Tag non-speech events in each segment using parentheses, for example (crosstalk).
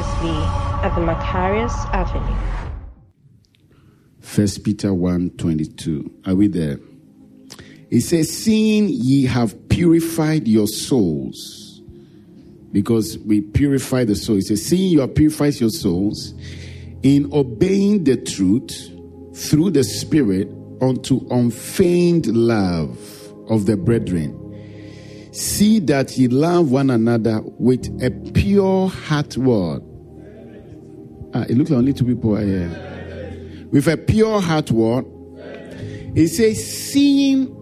previously at the Macarius Avenue. First Peter 1 22. Are we there? It says, Seeing ye have purified your souls, because we purify the soul. It says, Seeing you have purified your souls in obeying the truth through the Spirit unto unfeigned love of the brethren. See that ye love one another with a pure heart word. Ah, it looks like only two people are here. With a pure heart word. It says, seeing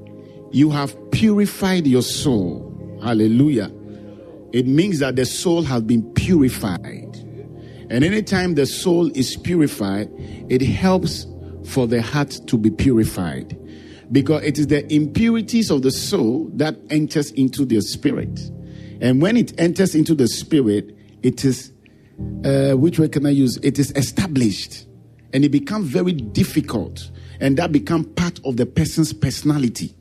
you have purified your soul. Hallelujah. It means that the soul has been purified. And anytime the soul is purified, it helps for the heart to be purified because it is the impurities of the soul that enters into the spirit. And when it enters into the spirit, it is, uh, which way can I use? It is established and it becomes very difficult and that becomes part of the person's personality.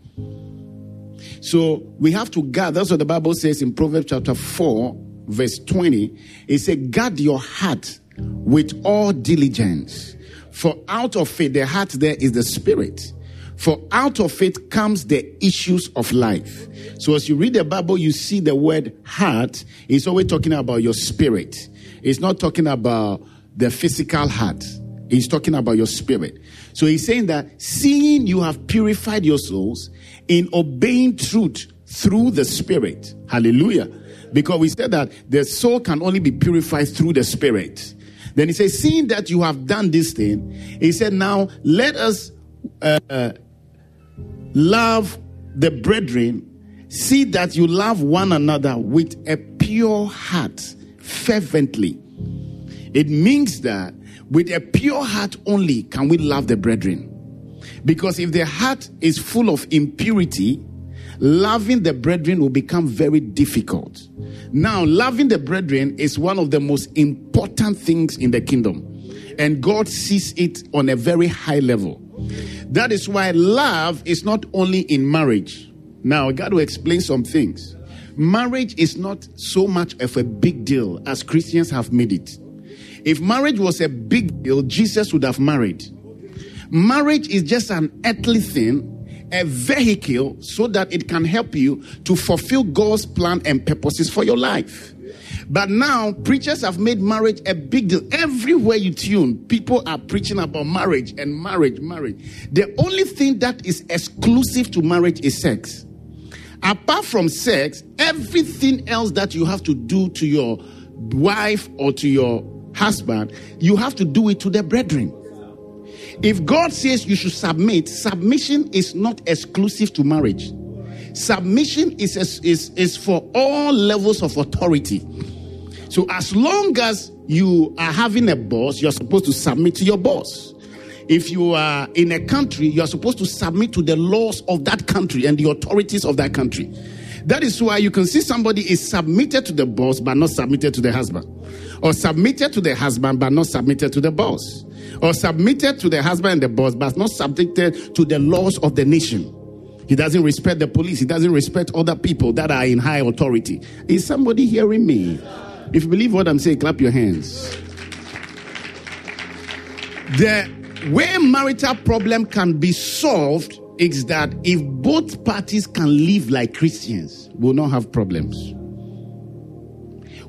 So we have to guard. That's what the Bible says in Proverbs chapter 4, verse 20. It says, guard your heart with all diligence. For out of it, the heart there is the spirit. For out of it comes the issues of life. So as you read the Bible, you see the word heart is always talking about your spirit. It's not talking about the physical heart. He's talking about your spirit. So he's saying that seeing you have purified your souls in obeying truth through the spirit. Hallelujah. Because we said that the soul can only be purified through the spirit. Then he says, seeing that you have done this thing, he said, now let us uh, love the brethren, see that you love one another with a pure heart, fervently. It means that with a pure heart only can we love the brethren. Because if the heart is full of impurity, loving the brethren will become very difficult. Now, loving the brethren is one of the most important things in the kingdom, and God sees it on a very high level. That is why love is not only in marriage. Now, got to explain some things. Marriage is not so much of a big deal as Christians have made it. If marriage was a big deal, Jesus would have married. Marriage is just an earthly thing, a vehicle so that it can help you to fulfill God's plan and purposes for your life. But now, preachers have made marriage a big deal. Everywhere you tune, people are preaching about marriage and marriage, marriage. The only thing that is exclusive to marriage is sex. Apart from sex, everything else that you have to do to your wife or to your husband, you have to do it to the brethren. If God says you should submit, submission is not exclusive to marriage. Submission is, is, is for all levels of authority. So as long as you are having a boss, you're supposed to submit to your boss. If you are in a country, you are supposed to submit to the laws of that country and the authorities of that country. That is why you can see somebody is submitted to the boss but not submitted to the husband, or submitted to the husband but not submitted to the boss, or submitted to the husband and the boss but not submitted to the laws of the nation. He doesn't respect the police. He doesn't respect other people that are in high authority. Is somebody hearing me? If you believe what I'm saying, clap your hands. The way marital problem can be solved is that if both parties can live like Christians, we'll not have problems.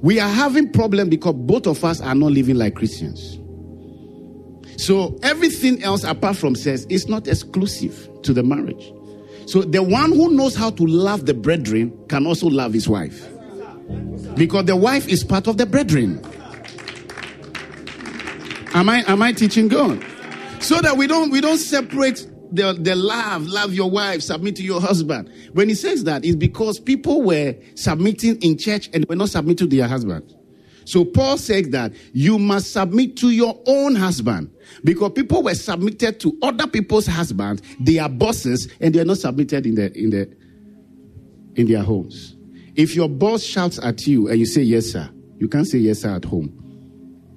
We are having problem because both of us are not living like Christians. So everything else apart from sex is not exclusive to the marriage. So the one who knows how to love the brethren can also love his wife. Because the wife is part of the brethren. Am I am I teaching God? So that we don't we don't separate the, the love, love your wife, submit to your husband. When he says that, it's because people were submitting in church and were not submitting to their husband. So Paul says that you must submit to your own husband because people were submitted to other people's husbands, they are bosses, and they are not submitted in the in the in their homes. If your boss shouts at you and you say yes sir, you can't say yes sir at home.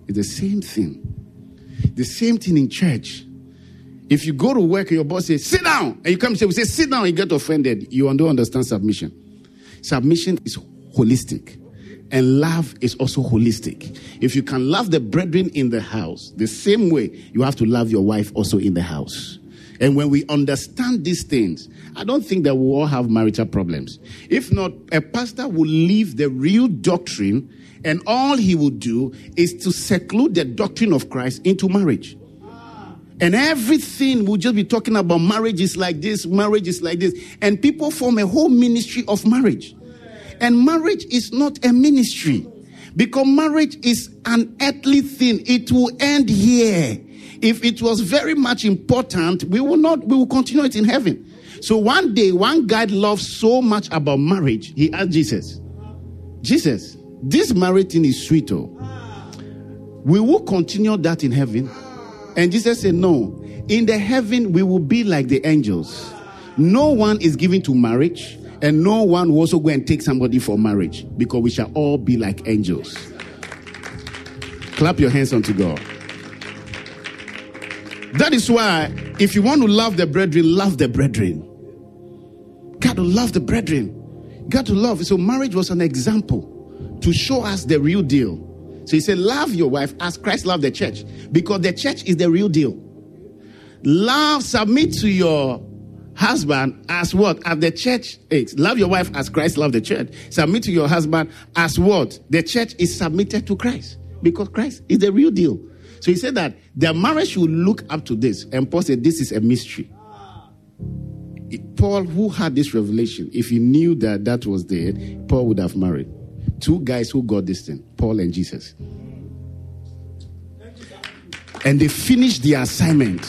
It's the same thing. The same thing in church. If you go to work and your boss says, sit down, and you come and say, we say, sit down, you get offended, you don't understand submission. Submission is holistic. And love is also holistic. If you can love the brethren in the house, the same way you have to love your wife also in the house. And when we understand these things, I don't think that we all have marital problems. If not, a pastor will leave the real doctrine and all he will do is to seclude the doctrine of Christ into marriage. And everything will just be talking about marriage is like this, marriage is like this. And people form a whole ministry of marriage. And marriage is not a ministry because marriage is an earthly thing. It will end here. If it was very much important, we will not, we will continue it in heaven. So one day, one guy loved so much about marriage, he asked Jesus, Jesus, this marriage thing is sweet. Oh. We will continue that in heaven. And Jesus said, No. In the heaven, we will be like the angels. No one is given to marriage, and no one will also go and take somebody for marriage because we shall all be like angels. Clap your hands unto God. That is why, if you want to love the brethren, love the brethren. Got to love the brethren. Got to love. So, marriage was an example to show us the real deal. So, he said, Love your wife as Christ loved the church, because the church is the real deal. Love, submit to your husband as what? As the church is. Love your wife as Christ loved the church. Submit to your husband as what? The church is submitted to Christ, because Christ is the real deal. So he said that the marriage should look up to this. And Paul said, This is a mystery. Paul, who had this revelation, if he knew that that was there, Paul would have married. Two guys who got this thing, Paul and Jesus. And they finished the assignment.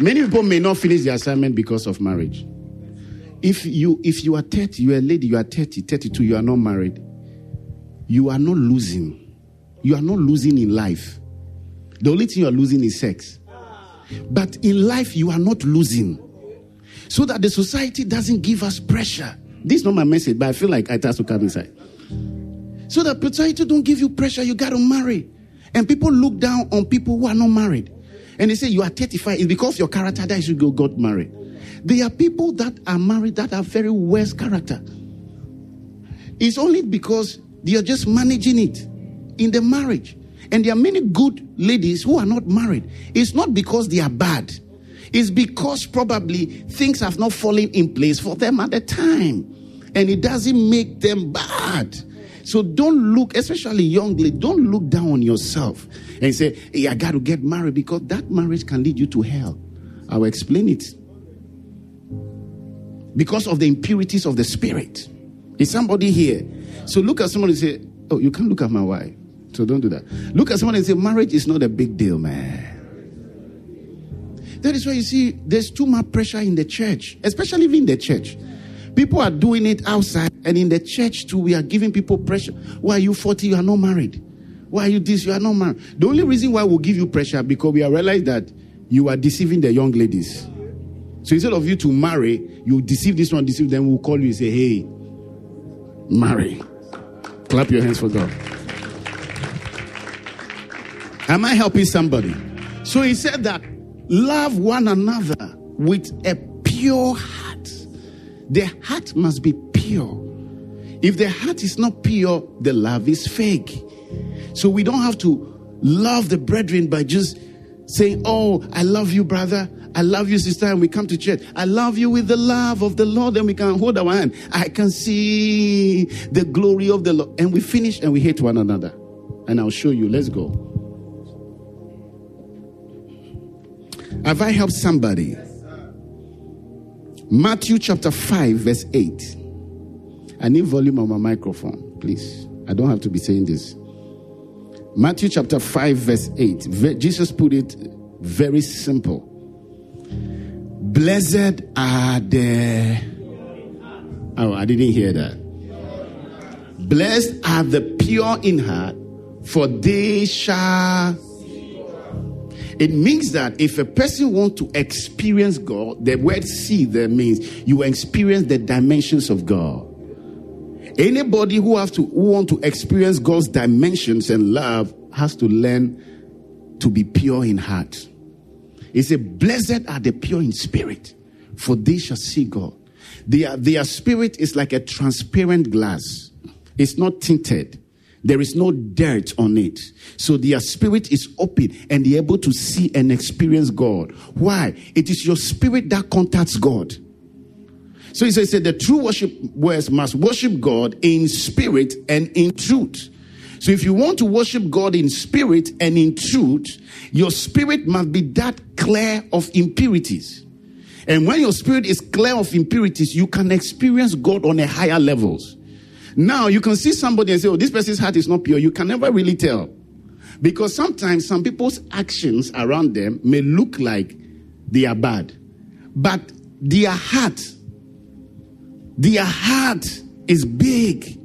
Many people may not finish the assignment because of marriage. If you if you are 30, you are a lady, you are 30, 32, you are not married, you are not losing. You are not losing in life. The only thing you are losing is sex. But in life, you are not losing. So that the society doesn't give us pressure. This is not my message, but I feel like it has to come inside. So that society don't give you pressure, you got to marry. And people look down on people who are not married. And they say, You are 35. It's because your character that you should go got married. There are people that are married that are very worse character. It's only because they are just managing it in the marriage. And there are many good ladies who are not married. It's not because they are bad, it's because probably things have not fallen in place for them at the time. And it doesn't make them bad. So don't look, especially young lady, don't look down on yourself and say, hey, I got to get married because that marriage can lead you to hell. I will explain it. Because of the impurities of the spirit. Is somebody here? So look at somebody and say, Oh, you can't look at my wife. So don't do that. Look at somebody and say, Marriage is not a big deal, man. That is why you see there's too much pressure in the church, especially in the church. People are doing it outside, and in the church too, we are giving people pressure. Why are you 40? You are not married. Why are you this? You are not married. The only reason why we give you pressure because we are realized that you are deceiving the young ladies. So instead of you to marry, you deceive this one, deceive them. We'll call you and say, "Hey, marry." Clap your hands for God. Am I helping somebody? So he said that love one another with a pure heart. The heart must be pure. If the heart is not pure, the love is fake. So we don't have to love the brethren by just saying, Oh, I love you, brother. I love you, sister, and we come to church. I love you with the love of the Lord, and we can hold our hand. I can see the glory of the Lord. And we finish and we hate one another. And I'll show you. Let's go. Have I helped somebody? Matthew chapter 5, verse 8. I need volume on my microphone, please. I don't have to be saying this. Matthew chapter 5, verse 8. Jesus put it very simple. Blessed are the. Oh, I didn't hear that. Blessed are the pure in heart, for they shall. It means that if a person wants to experience God, the word see there means you experience the dimensions of God. Anybody who have to who want to experience God's dimensions and love has to learn to be pure in heart. He said, Blessed are the pure in spirit, for they shall see God. Their, their spirit is like a transparent glass. It's not tinted. There is no dirt on it. So their spirit is open and they're able to see and experience God. Why? It is your spirit that contacts God. So he says the true worshipers must worship God in spirit and in truth. So if you want to worship God in spirit and in truth, your spirit must be that clear of impurities. And when your spirit is clear of impurities, you can experience God on a higher levels. Now you can see somebody and say, Oh, this person's heart is not pure. You can never really tell. Because sometimes some people's actions around them may look like they are bad. But their heart, their heart is big.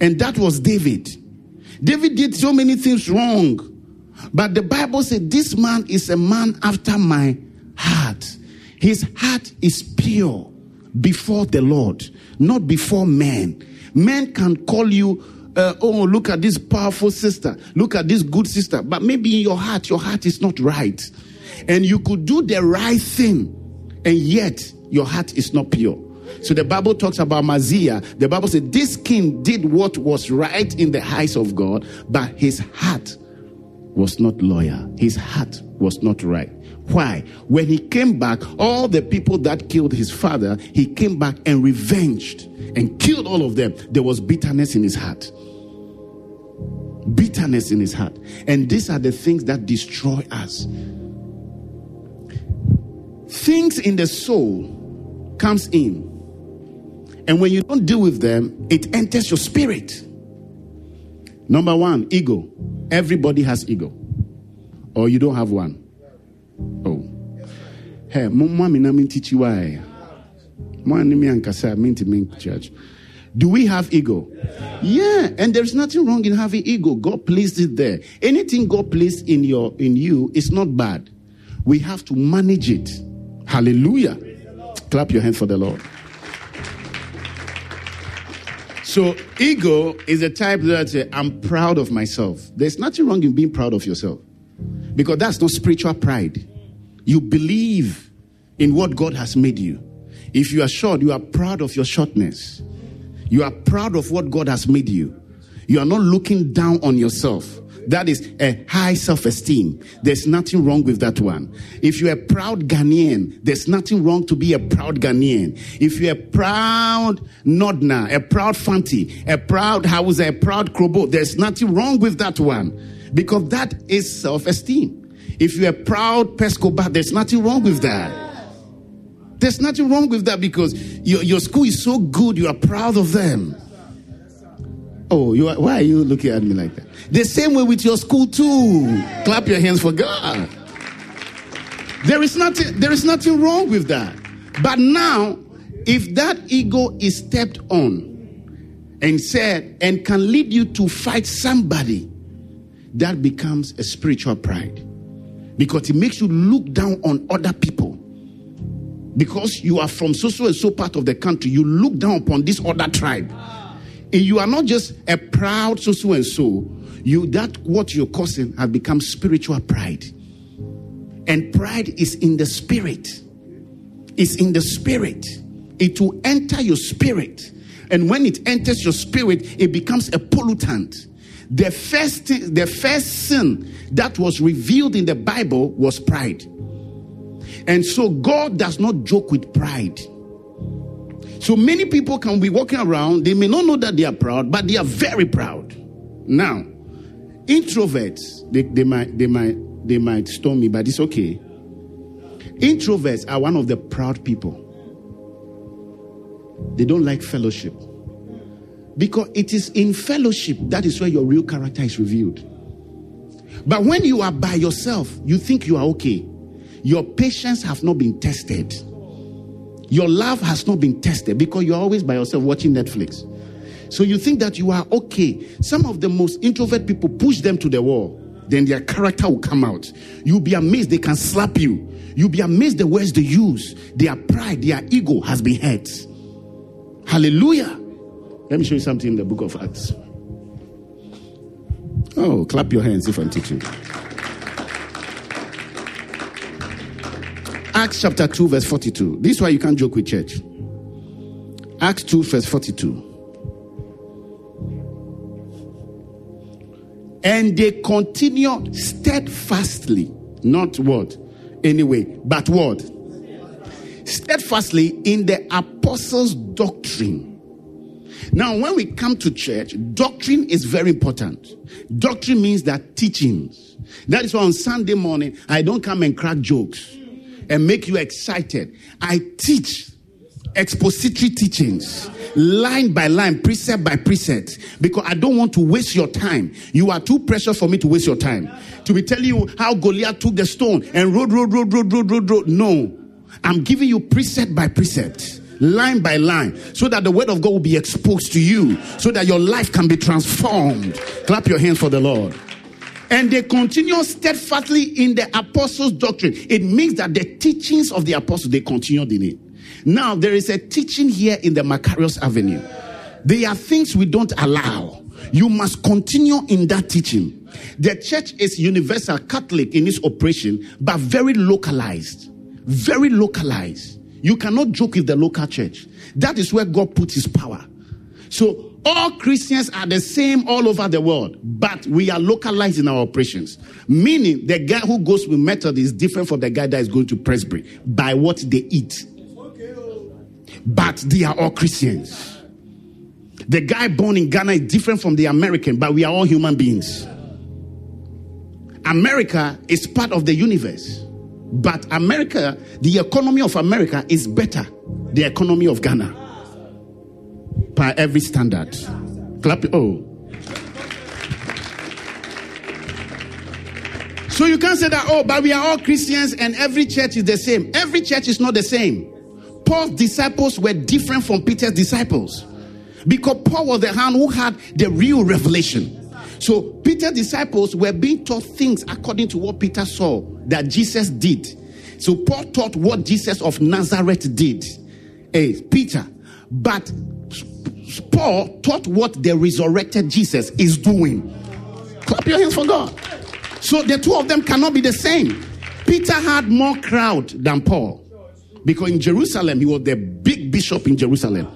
And that was David. David did so many things wrong. But the Bible said, This man is a man after my heart. His heart is pure before the Lord, not before men. Men can call you, uh, oh, look at this powerful sister, look at this good sister, but maybe in your heart, your heart is not right. And you could do the right thing, and yet your heart is not pure. So the Bible talks about Amaziah. The Bible said this king did what was right in the eyes of God, but his heart was not loyal. His heart was not right. Why? When he came back, all the people that killed his father, he came back and revenged and killed all of them. There was bitterness in his heart. Bitterness in his heart. And these are the things that destroy us. Things in the soul comes in. And when you don't deal with them, it enters your spirit. Number one, ego. Everybody has ego. Or you don't have one. Oh. Hey, mommy na min teach you why. Mommy ankasa minti min church. Do we have ego? Yeah, and there's nothing wrong in having ego. God placed it there. Anything God placed in your in you is not bad. We have to manage it. Hallelujah. Clap your hands for the Lord. So, ego is a type that uh, I'm proud of myself. There's nothing wrong in being proud of yourself because that's not spiritual pride. You believe in what God has made you. If you are short, you are proud of your shortness. You are proud of what God has made you. You are not looking down on yourself. That is a high self esteem. There's nothing wrong with that one. If you're a proud Ghanaian, there's nothing wrong to be a proud Ghanaian. If you're a proud Nodna, a proud Fanti, a proud Hausa, a proud Krobo, there's nothing wrong with that one because that is self esteem. If you're a proud Pescobar, there's nothing wrong with that. There's nothing wrong with that because your, your school is so good, you are proud of them. Oh, you are, why are you looking at me like that? The same way with your school too. Clap your hands for God. There is nothing, there is nothing wrong with that. But now, if that ego is stepped on and said and can lead you to fight somebody, that becomes a spiritual pride because it makes you look down on other people. Because you are from so so and so part of the country, you look down upon this other tribe. And you are not just a proud so so and so. You that what you're causing has become spiritual pride. And pride is in the spirit. It's in the spirit. It will enter your spirit. And when it enters your spirit, it becomes a pollutant the first, the first sin that was revealed in the Bible was pride. And so God does not joke with pride. So many people can be walking around, they may not know that they are proud, but they are very proud. Now, introverts, they, they might they might they might storm me, but it's okay. Introverts are one of the proud people. They don't like fellowship. Because it is in fellowship that is where your real character is revealed. But when you are by yourself, you think you are okay. Your patience have not been tested. Your love has not been tested because you're always by yourself watching Netflix. So you think that you are okay. Some of the most introvert people push them to the wall, then their character will come out. You'll be amazed they can slap you. You'll be amazed the words they use. Their pride, their ego has been hurt. Hallelujah. Let me show you something in the book of Acts. Oh, clap your hands if I'm teaching. Acts chapter 2, verse 42. This is why you can't joke with church. Acts 2, verse 42. And they continue steadfastly, not what? Anyway, but what? Steadfastly in the apostles' doctrine. Now, when we come to church, doctrine is very important. Doctrine means that teachings. That is why on Sunday morning, I don't come and crack jokes and make you excited. I teach expository teachings, line by line, precept by precept, because I don't want to waste your time. You are too precious for me to waste your time. To be telling you how Goliath took the stone and rode, rode, rode, rode, rode, rode, rode. No. I'm giving you precept by precept line by line, so that the word of God will be exposed to you, so that your life can be transformed. Clap your hands for the Lord. And they continue steadfastly in the apostles' doctrine. It means that the teachings of the apostles, they continued in it. Now, there is a teaching here in the Macarius Avenue. There are things we don't allow. You must continue in that teaching. The church is universal Catholic in its operation, but very localized. Very localized. You cannot joke with the local church. That is where God put his power. So all Christians are the same all over the world, but we are localized in our operations. Meaning the guy who goes with method is different from the guy that is going to Presbytery by what they eat. But they are all Christians. The guy born in Ghana is different from the American, but we are all human beings. America is part of the universe. But America, the economy of America is better the economy of Ghana by every standard. Clap. Oh. So you can't say that, oh, but we are all Christians and every church is the same. Every church is not the same. Paul's disciples were different from Peter's disciples because Paul was the one who had the real revelation. So Peter's disciples were being taught things according to what Peter saw that Jesus did. So Paul taught what Jesus of Nazareth did. Hey, Peter. But Paul taught what the resurrected Jesus is doing. Clap your hands for God. So the two of them cannot be the same. Peter had more crowd than Paul because in Jerusalem he was the big bishop in Jerusalem.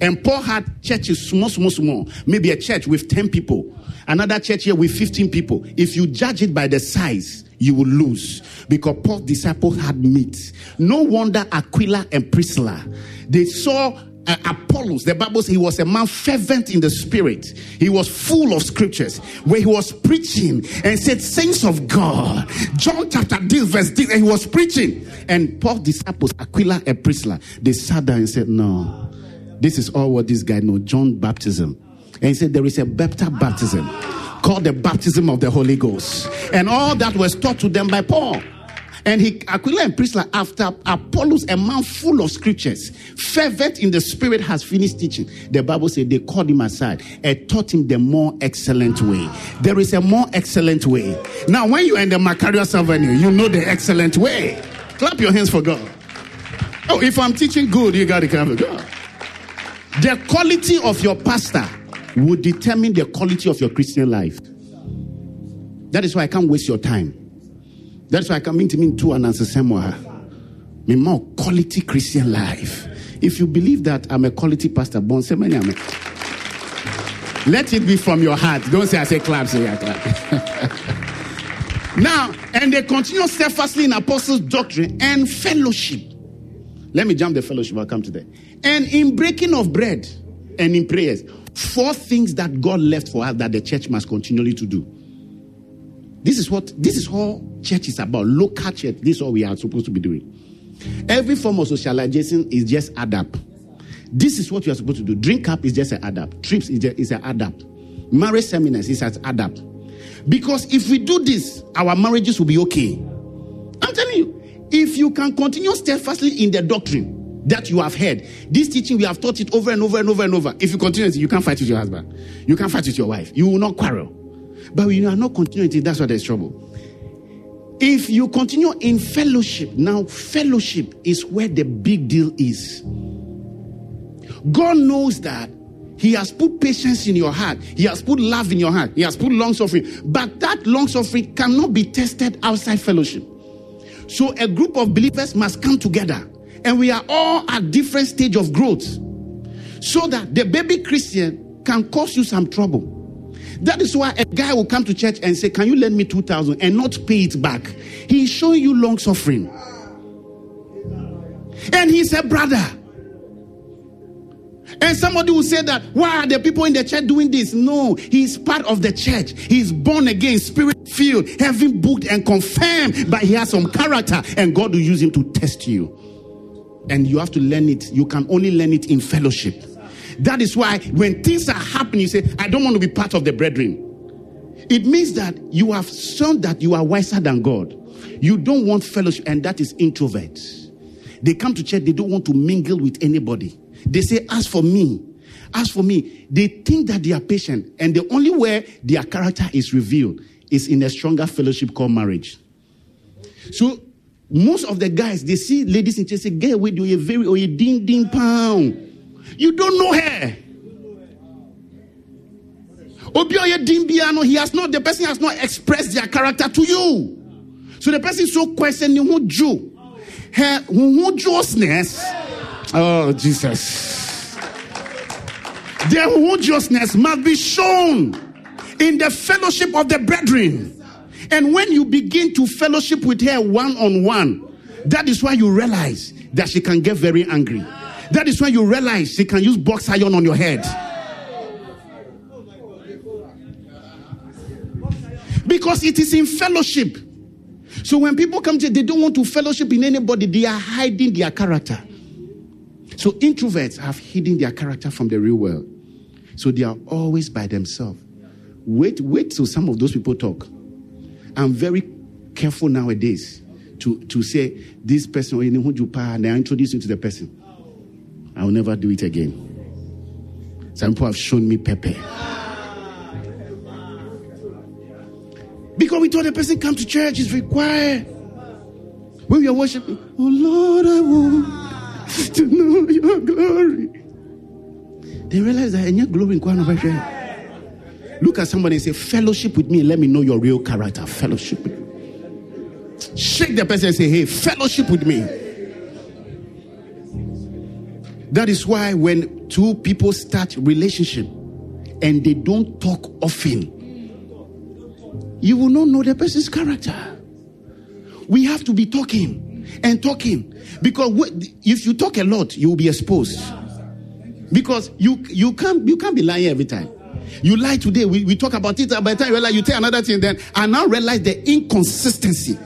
And Paul had churches small, small, small. Maybe a church with 10 people, another church here with 15 people. If you judge it by the size, you will lose because Paul's disciples had meat. No wonder Aquila and Priscilla, they saw uh, Apollos, the Bible says he was a man fervent in the spirit. He was full of scriptures where he was preaching and said, Saints of God. John chapter this, verse this, and he was preaching. And Paul's disciples, Aquila and Priscilla, they sat down and said, No, this is all what this guy knows John baptism. And he said, There is a better baptism called the baptism of the Holy Ghost. And all that was taught to them by Paul. And he, Aquila and Priscilla, after Apollos, a man full of scriptures, fervent in the spirit, has finished teaching. The Bible said they called him aside and taught him the more excellent way. There is a more excellent way. Now, when you are in the Macarius Avenue, you know the excellent way. Clap your hands for God. Oh, if I'm teaching good, you got to clap for God. The quality of your pastor will determine the quality of your Christian life. That is why I can't waste your time. That's why I come into to an answer somewhere. Me more quality Christian life. If you believe that I'm a quality pastor, bon let it be from your heart. Don't say I say clap, say I clap. (laughs) now, and they continue steadfastly in apostles' doctrine and fellowship. Let me jump the fellowship, I'll come to that. And in breaking of bread and in prayers. Four things that God left for us that the church must continually to do. This is what this is all church is about. Local church. This is all we are supposed to be doing. Every form of socialization is just adapt. This is what you are supposed to do. Drink up is just an adapt. Trips is, just, is an adapt. Marriage seminars is an adapt. Because if we do this, our marriages will be okay. I'm telling you, if you can continue steadfastly in the doctrine, that you have heard. This teaching, we have taught it over and over and over and over. If you continue, you can't fight with your husband. You can't fight with your wife. You will not quarrel. But when you are not continuing, that's why there's trouble. If you continue in fellowship, now fellowship is where the big deal is. God knows that He has put patience in your heart. He has put love in your heart. He has put long suffering. But that long suffering cannot be tested outside fellowship. So a group of believers must come together and we are all at different stage of growth so that the baby christian can cause you some trouble That is why a guy will come to church and say, Can you lend me 2,000 and not pay it back? He is showing you long suffering. And he's a brother. And somebody will say that, why are the people in the church doing this? No, he's part of the church. He's born again, spirit filled, heaven booked and confirmed, but he has some character, and God will use him to test you. And you have to learn it. You can only learn it in fellowship. That is why when things are happening, you say, I don't want to be part of the brethren. It means that you have shown that you are wiser than God. You don't want fellowship, and that is introverts. They come to church, they don't want to mingle with anybody. They say, As for me, as for me, they think that they are patient, and the only way their character is revealed is in a stronger fellowship called marriage. So most of the guys they see ladies in church say, "Get away, you a very oh, or a ding ding pound." You don't know her. Obioye oh, Dimbiano, he has not, the person has not expressed their character to you. So the person is so questioning who Jew. Her who Jewsness. Oh, Jesus. Their who must be shown in the fellowship of the brethren. And when you begin to fellowship with her one on one, that is why you realize that she can get very angry. That is when you realize she can use box iron on your head. Because it is in fellowship. So when people come to they don't want to fellowship in anybody, they are hiding their character. So introverts have hidden their character from the real world. So they are always by themselves. Wait, wait till some of those people talk. I'm very careful nowadays to, to say this person or anyone you power, and I introduce you to the person. I will never do it again. Some people have shown me Pepe. Because we told the person come to church is required. When we are worshiping, oh Lord, I want to know your glory. They realize that in your glory in Look at somebody and say, fellowship with me. Let me know your real character. Fellowship. Shake the person and say, hey, fellowship with me. That is why when two people start relationship and they don't talk often, you will not know the person's character. We have to be talking and talking because if you talk a lot, you will be exposed. Because you you can't you can't be lying every time. You lie today, we, we talk about it, by the time you realize you tell another thing, then I now realize the inconsistency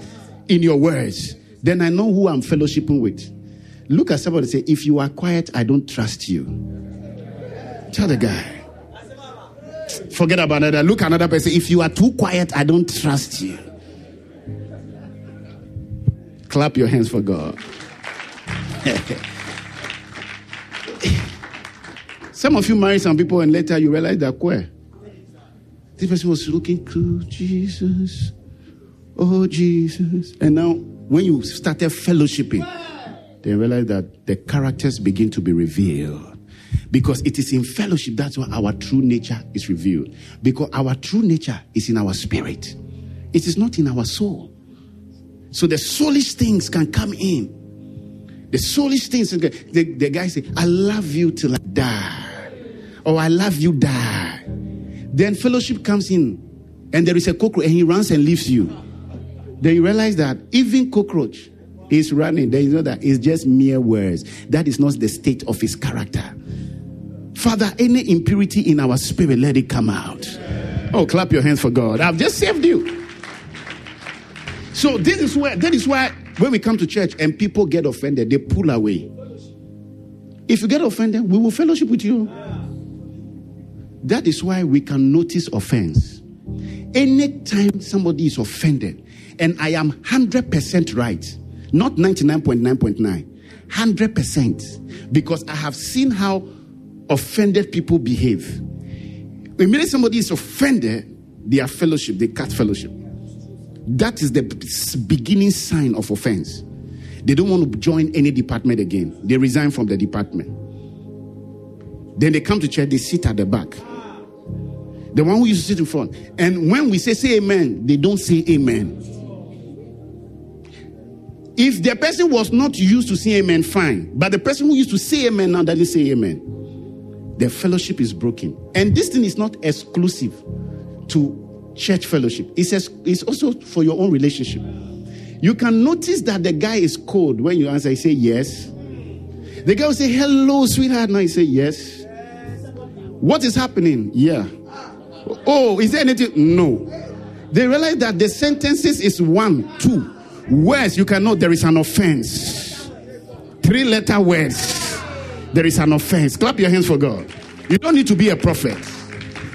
in your words. Then I know who I'm fellowshipping with. Look at somebody say, If you are quiet, I don't trust you. Tell the guy. Forget about that. Look another person. If you are too quiet, I don't trust you. Clap your hands for God. (laughs) some of you marry some people and later you realize they're queer. This person was looking to Jesus. Oh, Jesus. And now, when you started fellowshipping, they realize that the characters begin to be revealed. Because it is in fellowship that's why our true nature is revealed. Because our true nature is in our spirit, it is not in our soul. So the soulish things can come in. The soulish things, the, the guy say, I love you till I die. Or I love you, die. Then fellowship comes in, and there is a cockroach, and he runs and leaves you. Then you realize that even cockroach is running. There is no that. It's just mere words. That is not the state of his character. Father, any impurity in our spirit, let it come out. Oh, clap your hands for God. I've just saved you. So this is where that is why when we come to church and people get offended, they pull away. If you get offended, we will fellowship with you. That is why we can notice offense. Anytime somebody is offended, and I am 100% right, not 99.9.9, 100%. Because I have seen how offended people behave. Immediately somebody is offended, their fellowship, they cut fellowship. That is the beginning sign of offense. They don't want to join any department again. They resign from the department. Then they come to church, they sit at the back. The one who used to sit in front. And when we say, say amen, they don't say amen. If the person was not used to say amen, fine. But the person who used to say amen now doesn't say amen. The fellowship is broken. And this thing is not exclusive to church fellowship. It says it's also for your own relationship. You can notice that the guy is cold when you answer, he say yes. The guy will say, Hello, sweetheart. Now he say yes. What is happening? Yeah. Oh, is there anything? No. They realize that the sentences is one, two. Words you cannot, there is an offense. Three letter words, there is an offense. Clap your hands for God. You don't need to be a prophet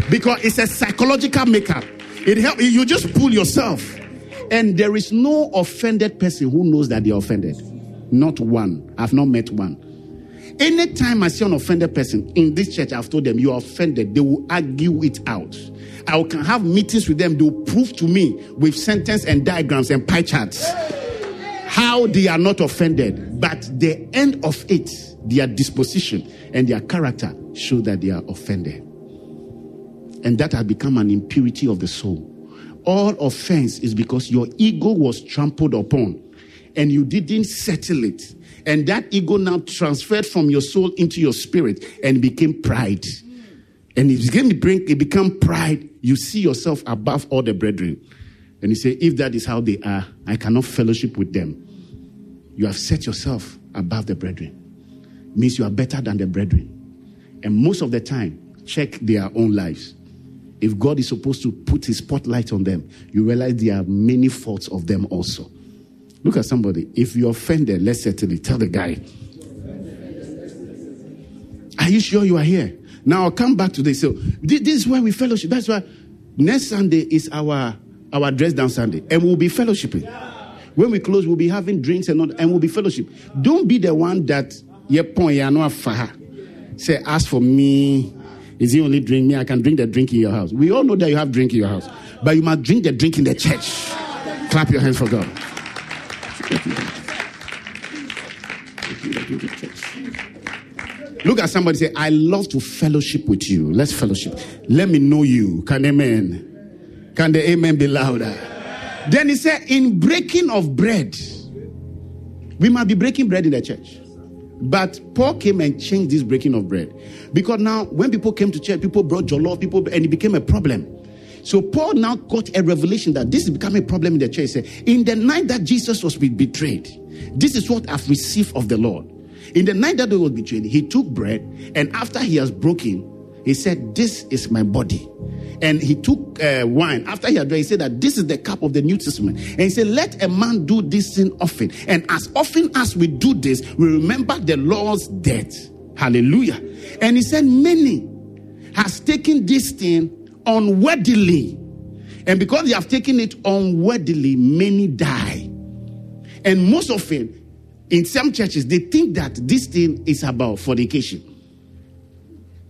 because it's a psychological makeup. It help you just pull yourself, and there is no offended person who knows that they are offended. Not one. I've not met one. Anytime I see an offended person in this church, I've told them you are offended. They will argue it out. I can have meetings with them. They will prove to me with sentence and diagrams and pie charts how they are not offended. But the end of it, their disposition and their character show that they are offended. And that has become an impurity of the soul. All offense is because your ego was trampled upon and you didn't settle it. And that ego now transferred from your soul into your spirit and became pride. And it became, it become pride. You see yourself above all the brethren. And you say, if that is how they are, I cannot fellowship with them. You have set yourself above the brethren. Means you are better than the brethren. And most of the time, check their own lives. If God is supposed to put his spotlight on them, you realize there are many faults of them also. Look at somebody. If you're offended, let's settle it. Tell the guy. Are you sure you are here? Now I'll come back to this. So this is why we fellowship. That's why next Sunday is our our dress down Sunday, and we'll be fellowshipping. When we close, we'll be having drinks and all, and we'll be fellowship. Don't be the one that. Say, ask for me. Is he only drink me? I can drink the drink in your house. We all know that you have drink in your house, but you must drink the drink in the church. Clap your hands for God. Look at somebody say, I love to fellowship with you. Let's fellowship. Let me know you. Can amen? Can the amen be louder? Then he said, in breaking of bread, we might be breaking bread in the church. But Paul came and changed this breaking of bread. Because now, when people came to church, people brought jollof, people, and it became a problem. So Paul now got a revelation that this is becoming a problem in the church. He said, in the night that Jesus was betrayed, this is what I've received of the Lord. In the night that he was betrayed, he took bread, and after he has broken, he said, This is my body. And he took uh, wine. After he had drank, he said that this is the cup of the New Testament. And he said, Let a man do this thing often. And as often as we do this, we remember the Lord's death. Hallelujah. And he said, Many has taken this thing unworthily. And because they have taken it unworthily, many die. And most often, in some churches, they think that this thing is about fornication.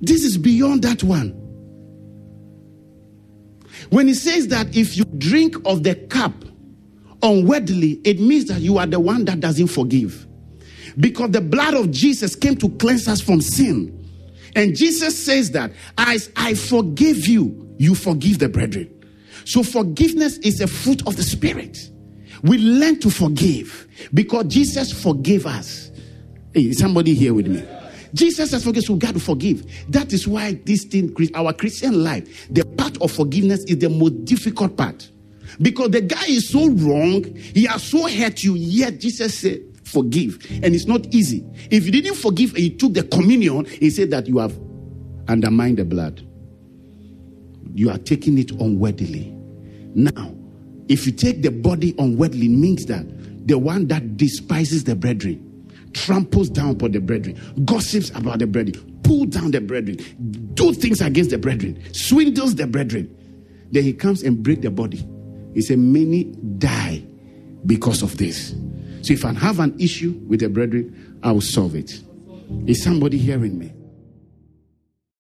This is beyond that one. When he says that if you drink of the cup unworthily, it means that you are the one that doesn't forgive. Because the blood of Jesus came to cleanse us from sin. And Jesus says that as I forgive you, you forgive the brethren. So forgiveness is a fruit of the Spirit. We learn to forgive because Jesus forgave us. Hey, somebody here with me? Jesus has forgiven, so God forgive. That is why this thing, our Christian life, the part of forgiveness is the most difficult part. Because the guy is so wrong, he has so hurt you, yet Jesus said, forgive. And it's not easy. If you didn't forgive and you took the communion, he said that you have undermined the blood. You are taking it unworthily. Now, if you take the body unworthily, means that the one that despises the brethren, tramples down upon the brethren, gossips about the brethren, pull down the brethren, do things against the brethren, swindles the brethren. Then he comes and break the body. He said, Many die because of this. So if I have an issue with the brethren, I will solve it. Is somebody hearing me?